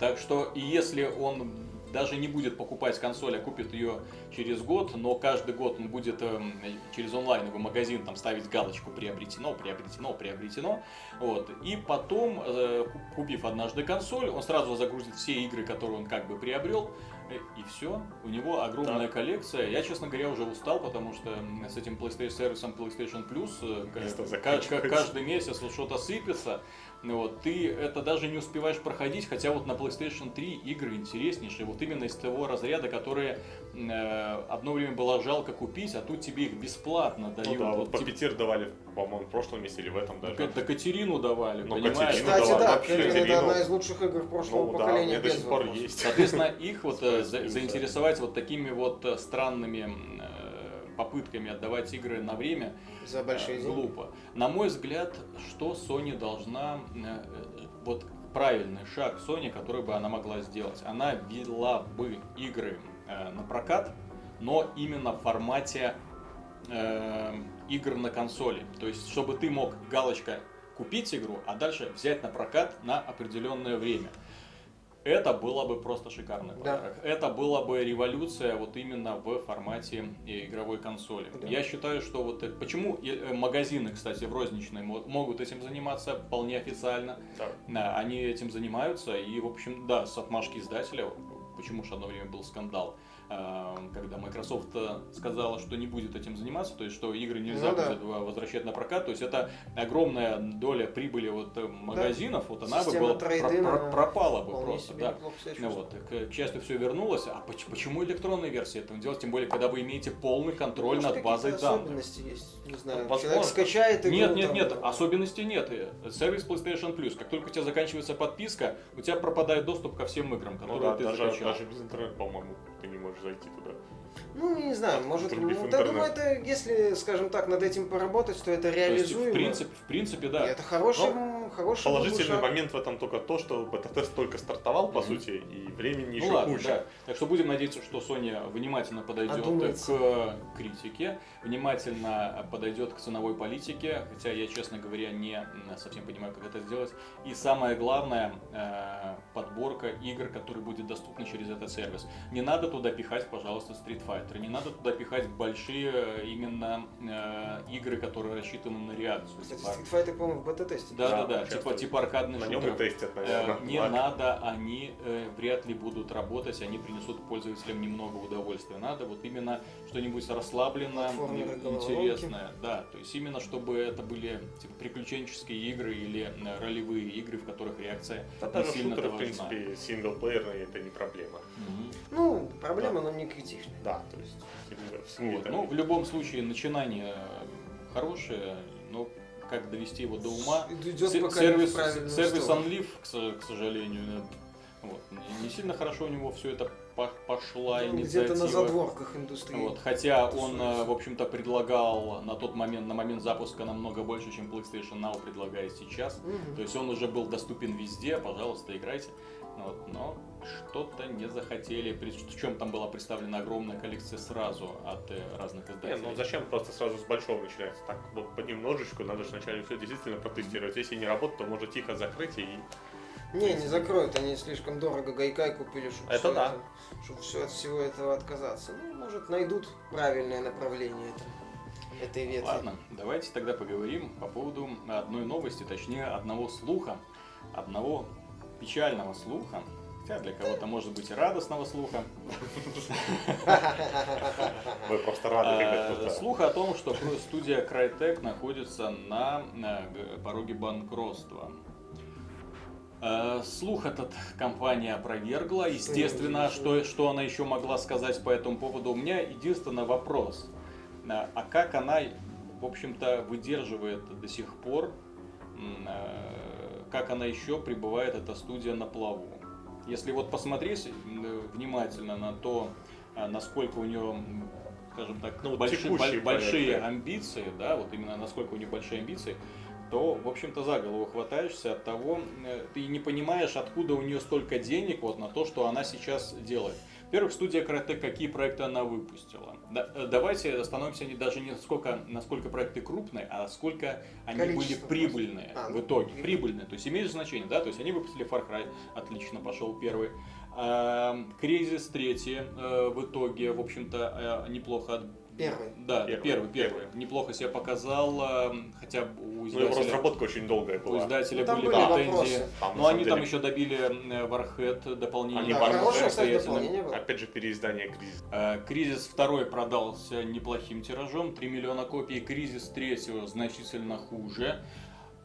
Так что, если он даже не будет покупать консоль, а купит ее через год, но каждый год он будет эм, через онлайновый магазин там ставить галочку приобретено, приобретено, приобретено, вот, и потом, э, ку- купив однажды консоль, он сразу загрузит все игры, которые он как бы приобрел, э, и все, у него огромная Да. коллекция. Я, честно говоря, уже устал, потому что с этим PlayStation сервисом PlayStation Plus э, каждый месяц вот что-то сыпется, ну Вот, ты это даже не успеваешь проходить, хотя вот на PlayStation 3 игры интереснейшие, вот именно из того разряда, которые э, одно время было жалко купить, а тут тебе их бесплатно Ну дают. да, вот Вот пяти давали, по-моему, в прошлом месяце или в этом даже. Да Катерину давали, Ну, понимаешь? Катерину Кстати, давай, да, вообще, это Катерину. одна из лучших игр прошлого Ну да, поколения меня до сих пор есть. Соответственно, их вот э, за- да. заинтересовать вот такими вот э, странными э, попытками отдавать игры на время За большие э, деньги. глупо. На мой взгляд, что Sony должна э, э, вот правильный шаг Sony, который бы она могла сделать. Она вела бы игры на прокат, но именно в формате э, игр на консоли. То есть, чтобы ты мог галочка купить игру, а дальше взять на прокат на определенное время. Это было бы просто шикарный Да. подарок. Это была бы революция вот именно в формате э, игровой консоли. Да. Я считаю, что вот э, почему э, магазины, кстати, в розничной мо- могут этим заниматься вполне официально. Да. Да, они этим занимаются, и, в общем, да, с отмашки издателя, почему же одно время был скандал, когда Microsoft э, сказала, что не будет этим заниматься, то есть, что игры нельзя Ну да. возвращать на прокат, то есть, это огромная доля прибыли вот э, магазинов, вот она бы Система была, про- трейдина про- пропала бы просто, да. Ну вот, к, к счастью, все вернулось. А поч- почему электронные версии этого делать? Тем более, когда вы имеете полный контроль Может, над базой данных. особенности есть, не знаю. возможно. Человек скачает игру. Нет, нет, там, нет, там, особенностей нет. Э, Сервис PlayStation Plus. Как только у тебя заканчивается подписка, у тебя пропадает доступ ко всем играм, Ну которые да, ты даже, закачал. даже без интернета, по-моему, ты не можешь зайти туда. Ну, я не знаю, может, ну, я думаю, это, если, скажем так, над этим поработать, то это То есть, реализуемо. в принципе, в принципе, И да. это хороший, м, хороший Положительный шаг. момент в этом только то, что бета-тест только стартовал, по Мгм. сути, и времени Ну еще ладно, куча. да. Так что будем надеяться, что Sony внимательно подойдет Одумается. к критике, внимательно подойдет к ценовой политике, хотя я, честно говоря, не совсем понимаю, как это сделать. И самое главное, э, подборка игр, которые будет доступна через этот сервис. Не надо туда пихать, пожалуйста, Street Fighter, не надо туда пихать большие э, именно э, игры, которые рассчитаны на реакцию. Кстати, Типа- Street Fighter, по-моему, в бета-тесте. Да, да, Да, да, типа, типа аркадных На нем и шутеров. тестят, Э, наверное. Не Ладно. надо, они э, вряд ли будут работать, они принесут пользователям немного удовольствия. Надо вот именно что-нибудь расслабленно, Платформеры, ин- головоломки. интересное. Да, то есть именно чтобы это были типа приключенческие игры или э, ролевые игры, в которых реакция Да, не даже сильно шутеры, в принципе, синглплеерные, это не проблема. Мгм. Ну, проблема, но не критичная. Да, то есть... именно в Вот. Ну, в любом случае, начинание хорошее, но как довести его до ума, Идет пока сервис, сервис. OnLive, к, к сожалению, э, вот, не, сильно хорошо у него все это по- пошла Ну, инициатива. Где-то на задворках индустрии. Вот, хотя он, тусуется. э, в общем-то, предлагал на тот момент, на момент запуска намного больше, чем PlayStation Now предлагает сейчас. Мгм. То есть он уже был доступен везде, пожалуйста, играйте. Вот, но что-то не захотели, причем там была представлена огромная коллекция сразу от э, разных Не, издателей. ну зачем просто сразу с большого начинается? Так вот понемножечку, надо же вначале все действительно протестировать. Если не работает, то можно тихо закрыть и... Не, не закроют, они слишком дорого гайкай купили, чтобы Это да. чтобы все от всего этого отказаться. Ну, может, найдут правильное направление это- этой ветви. Ладно, давайте тогда поговорим по поводу одной новости, точнее одного слуха, одного печального слуха, хотя для кого-то может быть и радостного слуха. Вы просто рады, когда кто-то... Слух о том, что студия Crytek находится на э, пороге банкротства. Э, Слух этот компания опровергла. Естественно, что, что она еще могла сказать по этому поводу? У меня единственный вопрос. Э, А как она, в общем-то, выдерживает до сих пор, как она еще пребывает, эта студия, на плаву? Если вот посмотреть м, внимательно на то, а, насколько у нее, скажем так, Ну, вот больши- текущие боль- большие проекты. амбиции, да, вот именно насколько у нее большие амбиции, то, в общем-то, за голову хватаешься от того, э, ты не понимаешь, откуда у нее столько денег вот на то, что она сейчас делает. Во-первых, студия Crytek, какие проекты она выпустила. Да, э, давайте остановимся не даже не сколько, насколько проекты крупные, а сколько они Количество были прибыльные. А, в ну, итоге. прибыль. Прибыльные. То есть имеет значение, да? То есть они выпустили Far Cry, отлично пошел первый. Эм, Кризис третий э, в итоге, в общем-то, э, неплохо Первый. Да, Первый. первый, первый, Неплохо себя показал, эм, хотя у Ну, его издателя, разработка очень долгая у была. издателя Ну, были были претензии. Там, Но на они самом там деле, еще добили Warhead дополнение. Они Да, Warhead хорошее, кстати, дополнение было. Опять же, переиздание кризис. Э, Кризис второй продался неплохим тиражом, 3 миллиона копий. Кризис третьего значительно хуже.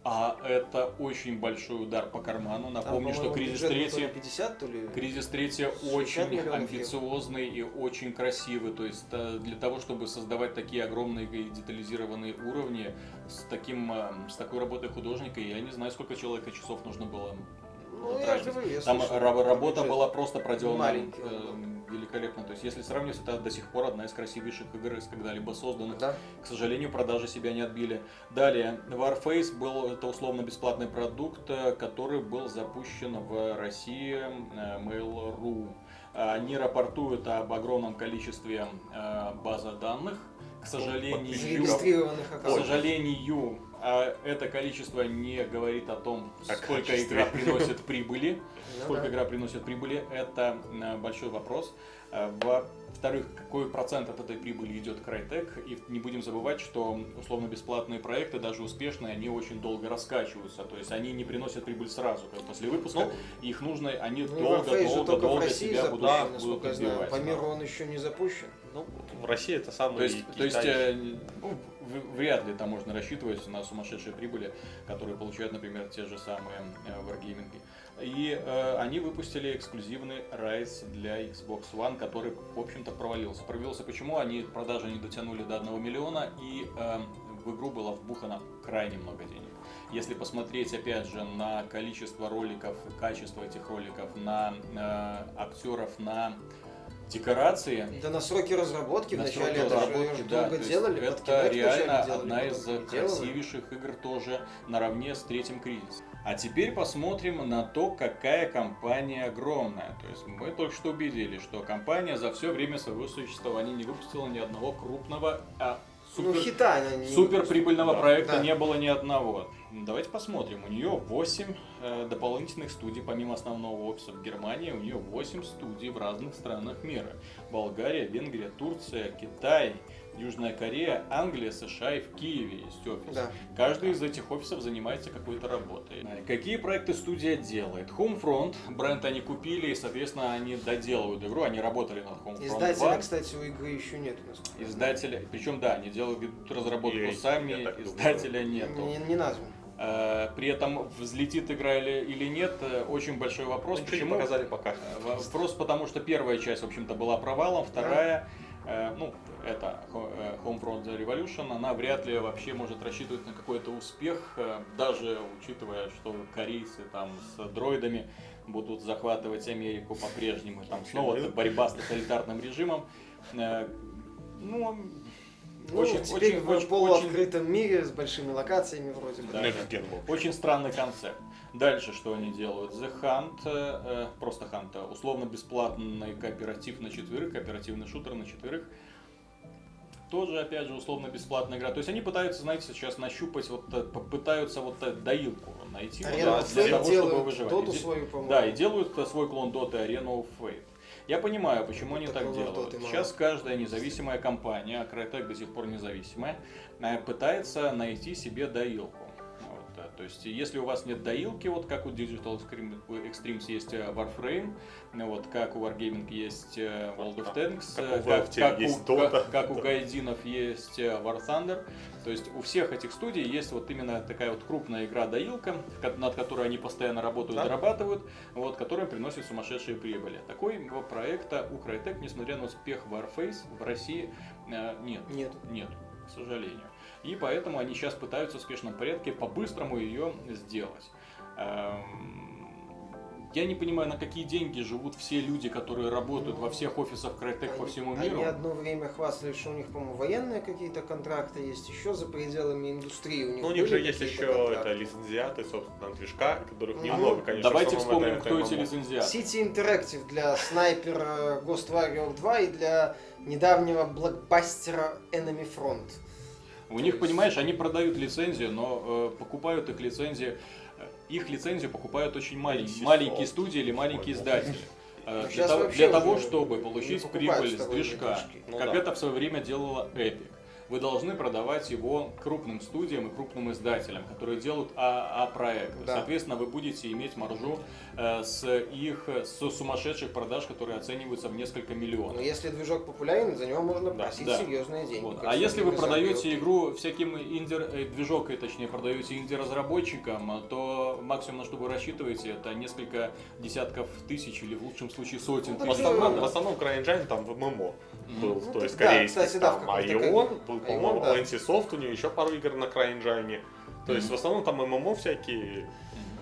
А это очень большой удар по карману. Там, Напомню, что по-моему, кризис бюджет был то третий ли 50, то ли... Кризис третий 60 очень амбициозный и очень красивый. То есть э, для того, чтобы создавать такие огромные и детализированные уровни с таким э, с такой работой художника, я не знаю, сколько человека часов нужно было Ну, я говорю, я Там слышал, ра- работа бюджет. была просто проделана великолепно. То есть, если сравнивать, это до сих пор одна из красивейших игр из когда-либо созданных. Да. К сожалению, продажи себя не отбили. Далее, Warface был это условно бесплатный продукт, э, который был запущен в России э, Mail.ru. Они рапортуют об огромном количестве э, базы данных. К сожалению, Зарегистрированных к аккаунтов. сожалению, а, это количество не говорит о том, О сколько качестве. игра приносит прибыли. Ну Сколько игра приносит прибыли, это э, большой вопрос. Э, Во-вторых, какой процент от этой прибыли идет Crytek? И не будем забывать, что условно-бесплатные проекты, даже успешные, они очень долго раскачиваются. То есть они не приносят прибыль сразу, как после выпуска. Ну, их нужно, они Ну, в долго-долго-долго России себя будут, запущен, будут я знаю. По миру он еще не запущен. Ну, в России это самый То есть, то есть э, ну, вряд ли там можно рассчитывать на сумасшедшие прибыли, которые получают, например, те же самые э, Wargaming. И э, они выпустили эксклюзивный Rise для Xbox One, который, в общем-то, провалился. Провалился почему? Они продажи не дотянули до 1 миллиона, и э, в игру было вбухано крайне много денег. Если посмотреть, опять же, на количество роликов, качество этих роликов, на э, актеров, на декорации, Да на сроки разработки на вначале это разработки, да, долго делали. Это Kinect реально делали, одна из переделывали. красивейших игр тоже наравне с третьим кризисом. А теперь посмотрим на то, какая компания огромная. То есть мы только что убедились, что компания за все время своего существования не выпустила ни одного крупного, а Ну, супер, хита она не супер прибыльного Да. проекта Да. не было ни одного. Давайте посмотрим. У нее 8 э, дополнительных студий, помимо основного офиса в Германии, у нее 8 студий в разных странах мира. Болгария, Венгрия, Турция, Китай, Южная Корея, Англия, США и в Киеве есть офис. Да. Каждый из этих офисов занимается какой-то работой. Какие проекты студия делает? Homefront, бренд они купили, и, соответственно, они доделывают игру, они работали над Homefront Издателя, 2. кстати, у игры еще нет у нас. Издателя, причем да, они делают разработку EA, сами, издателя нету. Не, не назван. Э, При этом взлетит игра или, или нет, э, очень большой вопрос. Не Почему? показали пока. Э, Вопрос потому, что первая часть, в общем-то, была провалом, вторая, э, ну, это э, Homefront Revolution, она вряд ли вообще может рассчитывать на какой-то успех, э, даже учитывая, что корейцы там с дроидами будут захватывать Америку по-прежнему, там снова ну- борьба с тоталитарным режимом. Э, Ну, Ну, очень, теперь очень, в очень- полуоткрытом мире с большими локациями вроде бы. Да. Общем. Очень странный концепт. Дальше что они делают? The Hunt, э, э, просто Hunt, э, условно бесплатный кооператив на четверых, кооперативный шутер на четверых. Тоже, опять же, условно бесплатная игра. То есть они пытаются, знаете, сейчас нащупать, вот э, пытаются вот доилку найти вот, да, для того, чтобы выживать. доту И свою, по-моему. Да, и делают свой клон Dota Arena of Fate. Я понимаю, почему они так делают. Сейчас каждая независимая компания, а Crytek до сих пор независимая, пытается найти себе доилку. То есть, если у вас нет доилки, вот как у Digital Extremes есть э, Warframe, вот как у Wargaming есть э, World of Tanks, Как э, как, есть у, Dota. как- как у Гайдинов есть War Thunder. То есть у всех этих студий есть вот именно такая вот крупная игра доилка, над которой они постоянно работают, Да. зарабатывают, вот, которая приносит сумасшедшие прибыли. Такой проекта у Crytek, несмотря на успех Warface, в России нет. Нет. Нет, к сожалению. И поэтому они сейчас пытаются в спешном порядке по-быстрому ее сделать. Эм, я не понимаю, на какие деньги живут все люди, которые работают во всех офисах Crytek по всему миру. Они одно время хвастались, что у них, по-моему, военные какие-то контракты есть, еще за пределами индустрии у них Ну, у них же есть еще контракты. это лицензиаты, собственно, движка, которых Ну, немного, конечно. Давайте вспомним, это кто эти лицензиаты. City Interactive для снайпер э, Ghost Warrior 2 и для недавнего блокбастера Enemy Front. У них, понимаешь, они продают лицензию, но э, покупают их лицензии, э, их лицензию покупают очень маленькие, маленькие студии или маленькие издатели. Э, Ну, Для, того, для того, чтобы получить прибыль с движка. Ну как да. это в свое время делала Epic, вы должны продавать его крупным студиям и крупным издателям, которые делают АА-проекты. Да. Соответственно, вы будете иметь маржу с их с сумасшедших продаж, которые оцениваются в несколько Но миллионов. если движок популярен, за него можно Да, просить да. серьезные деньги. Вот. А если вы продаете игру всяким инди э, движок, и точнее продаете инди-разработчикам, то максимум, на что вы рассчитываете, это несколько десятков тысяч или в лучшем случае сотен Ну, В тысяч. же- основном, в основном CryEngine там в ММО был, Ну, то есть да, корейский кстати, да, в там, а каком-то и как- он был, по-моему, да. Antisoft, у него еще пару игр на CryEngine. То есть в основном там ММО всякие.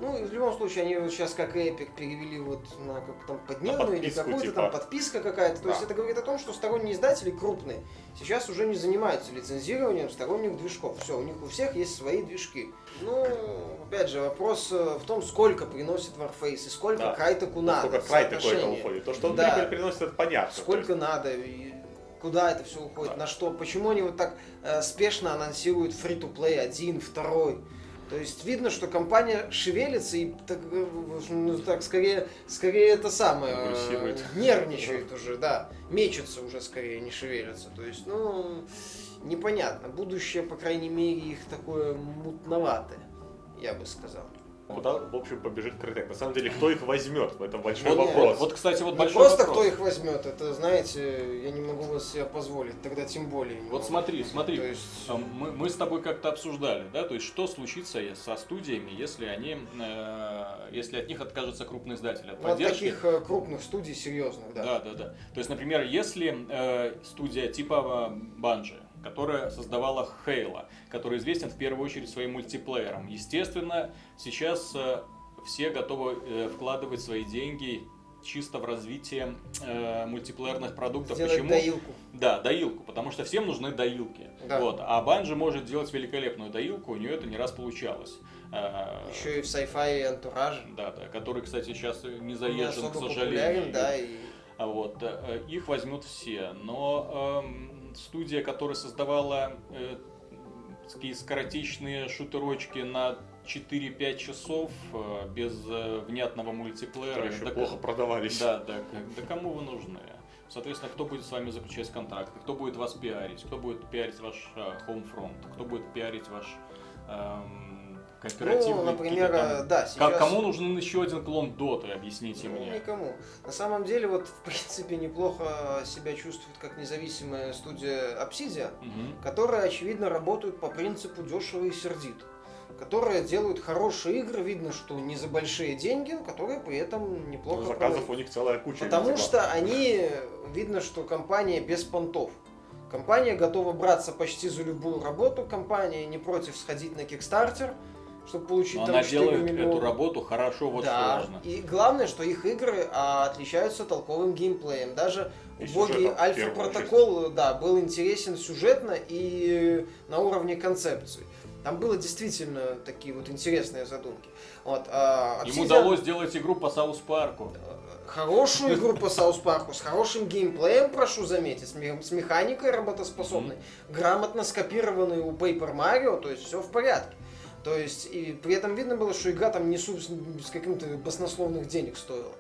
Ну, и в любом случае, они вот сейчас, как Epic, перевели вот на как там подневную или какую-то типа. там подписка какая-то. То Да. есть это говорит о том, что сторонние издатели крупные сейчас уже не занимаются лицензированием сторонних движков. Все, у них у всех есть свои движки. Ну, опять же, вопрос э, в том, сколько приносит Warface и сколько Да. Крайтеку Ну, надо. сколько край такой это уходит. То, что он Да. приносит, это понятно. Сколько надо, и куда это все уходит, Да. на что, почему они вот так э, спешно анонсируют free-to-play один, второй. То есть видно, что компания шевелится и так, ну, так скорее, скорее это самое э, нервничает уже, да, мечется уже скорее, не шевелится. То есть, ну, непонятно. Будущее, по крайней мере, их такое мутноватое, я бы сказал. Куда, в общем, побежит Crytek? На самом деле, кто их возьмет? В этом большой Вот, вопрос. вот, вот, кстати, вот Не большой просто вопрос. кто их возьмет, это, знаете, я не могу вас себе позволить, тогда тем более. не Вот могу. смотри, смотри, То есть- а, мы, мы с тобой как-то обсуждали, да, то есть что случится со студиями, если они, э, если от них откажется крупный издатель от Ну, от поддержки? таких э, крупных студий серьезных, да. Да, да, да. То есть, например, если э, студия типа Банжи, которая создавала Хейла, который известен в первую очередь своим мультиплеером, естественно, сейчас э, все готовы э, вкладывать свои деньги чисто в развитие э, мультиплеерных продуктов. Сделать Почему? доилку. Да, доилку, потому что всем нужны доилки. Да. Вот. А Банжи может делать великолепную доилку, у нее это не раз получалось. Э, Еще и в sci-fi и антураже. Да, да, который, кстати, сейчас не Не заезжен, к особо сожалению. популярен, да, и А Вот, их возьмут все. Но эм, студия, которая создавала э, такие скоротечные шутерочки на 4-5 часов э, без э, внятного мультиплеера. Которые еще да, плохо продавались. Да, да, да кому вы нужны? Соответственно, кто будет с вами заключать контракты, кто будет вас пиарить, кто будет пиарить ваш э, Homefront, кто будет пиарить ваш эм, кооперативный Ну, например, там- э, да, сейчас... Кому нужен еще один клон Доты, объясните Ну, мне. никому. На самом деле, вот, в принципе, неплохо себя чувствует как независимая студия Obsidian, Мгм. которые, очевидно, работают по принципу дешево и сердито. Которые делают хорошие игры, видно, что не за большие деньги, но которые при этом неплохо Ну, заказов продают. у них целая куча. Потому видимо. что они, видно, что компания без понтов. Компания готова браться почти за любую работу, компания не против сходить на Kickstarter, чтобы получить Но там она 4 делает миллиона. эту работу хорошо, вот да. что важно. И главное, что их игры а, отличаются толковым геймплеем. Даже И убогий сюжетом, Alpha Protocol, да, был интересен сюжетно и на уровне концепции. Там было действительно такие вот интересные задумки. Вот, а, Ему Obsidian- удалось сделать игру по South Park у. хорошую игру по South Park у, с хорошим геймплеем, прошу заметить, с, ме- с механикой работоспособной, грамотно скопированной у Paper Mario, то есть все в порядке. То есть, и при этом видно было, что игра там не с с каким-то баснословных денег стоила.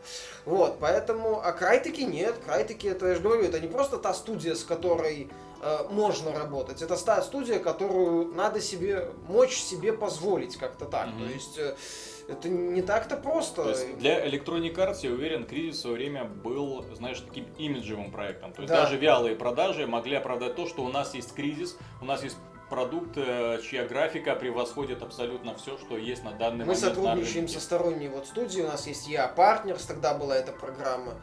Вот, поэтому, а Крайтеки нет, Крайтеки, это я же говорю, это не просто та студия, с которой э, можно работать, это та студия, которую надо себе, мочь себе позволить как-то так. Мгм. То есть, э, это не так-то просто. То есть для Electronic Arts, я уверен, кризис в свое время был, знаешь, таким имиджевым проектом. То есть Да. даже вялые продажи могли оправдать то, что у нас есть кризис, у нас есть продукт, э, чья графика превосходит абсолютно все, что есть на данный Мы момент на сотрудничаем со сторонней вот студией, у нас есть я Partners, тогда была эта программа.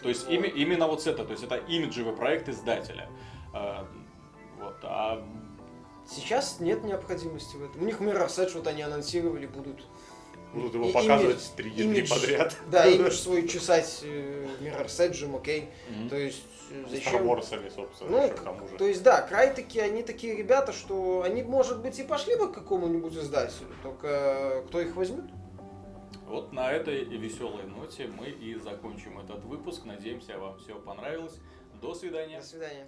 То есть ими- именно вот с это, то есть это имиджевый проект издателя. Э, Вот, а Сейчас нет необходимости в этом. У них Mirror's Edge вот они анонсировали, будут Будут его И- показывать три, имидж- подряд. Да, имидж свой чесать э, Mirror's Edge, окей. Мгм. То есть зачем... Star Wars'ами, собственно, Ну, еще к тому же. То есть, да, Крайтеки, они такие ребята, что они, может быть, и пошли бы к какому-нибудь издателю, только кто их возьмет? Вот на этой веселой ноте мы и закончим этот выпуск. Надеемся, вам все понравилось. До свидания. До свидания.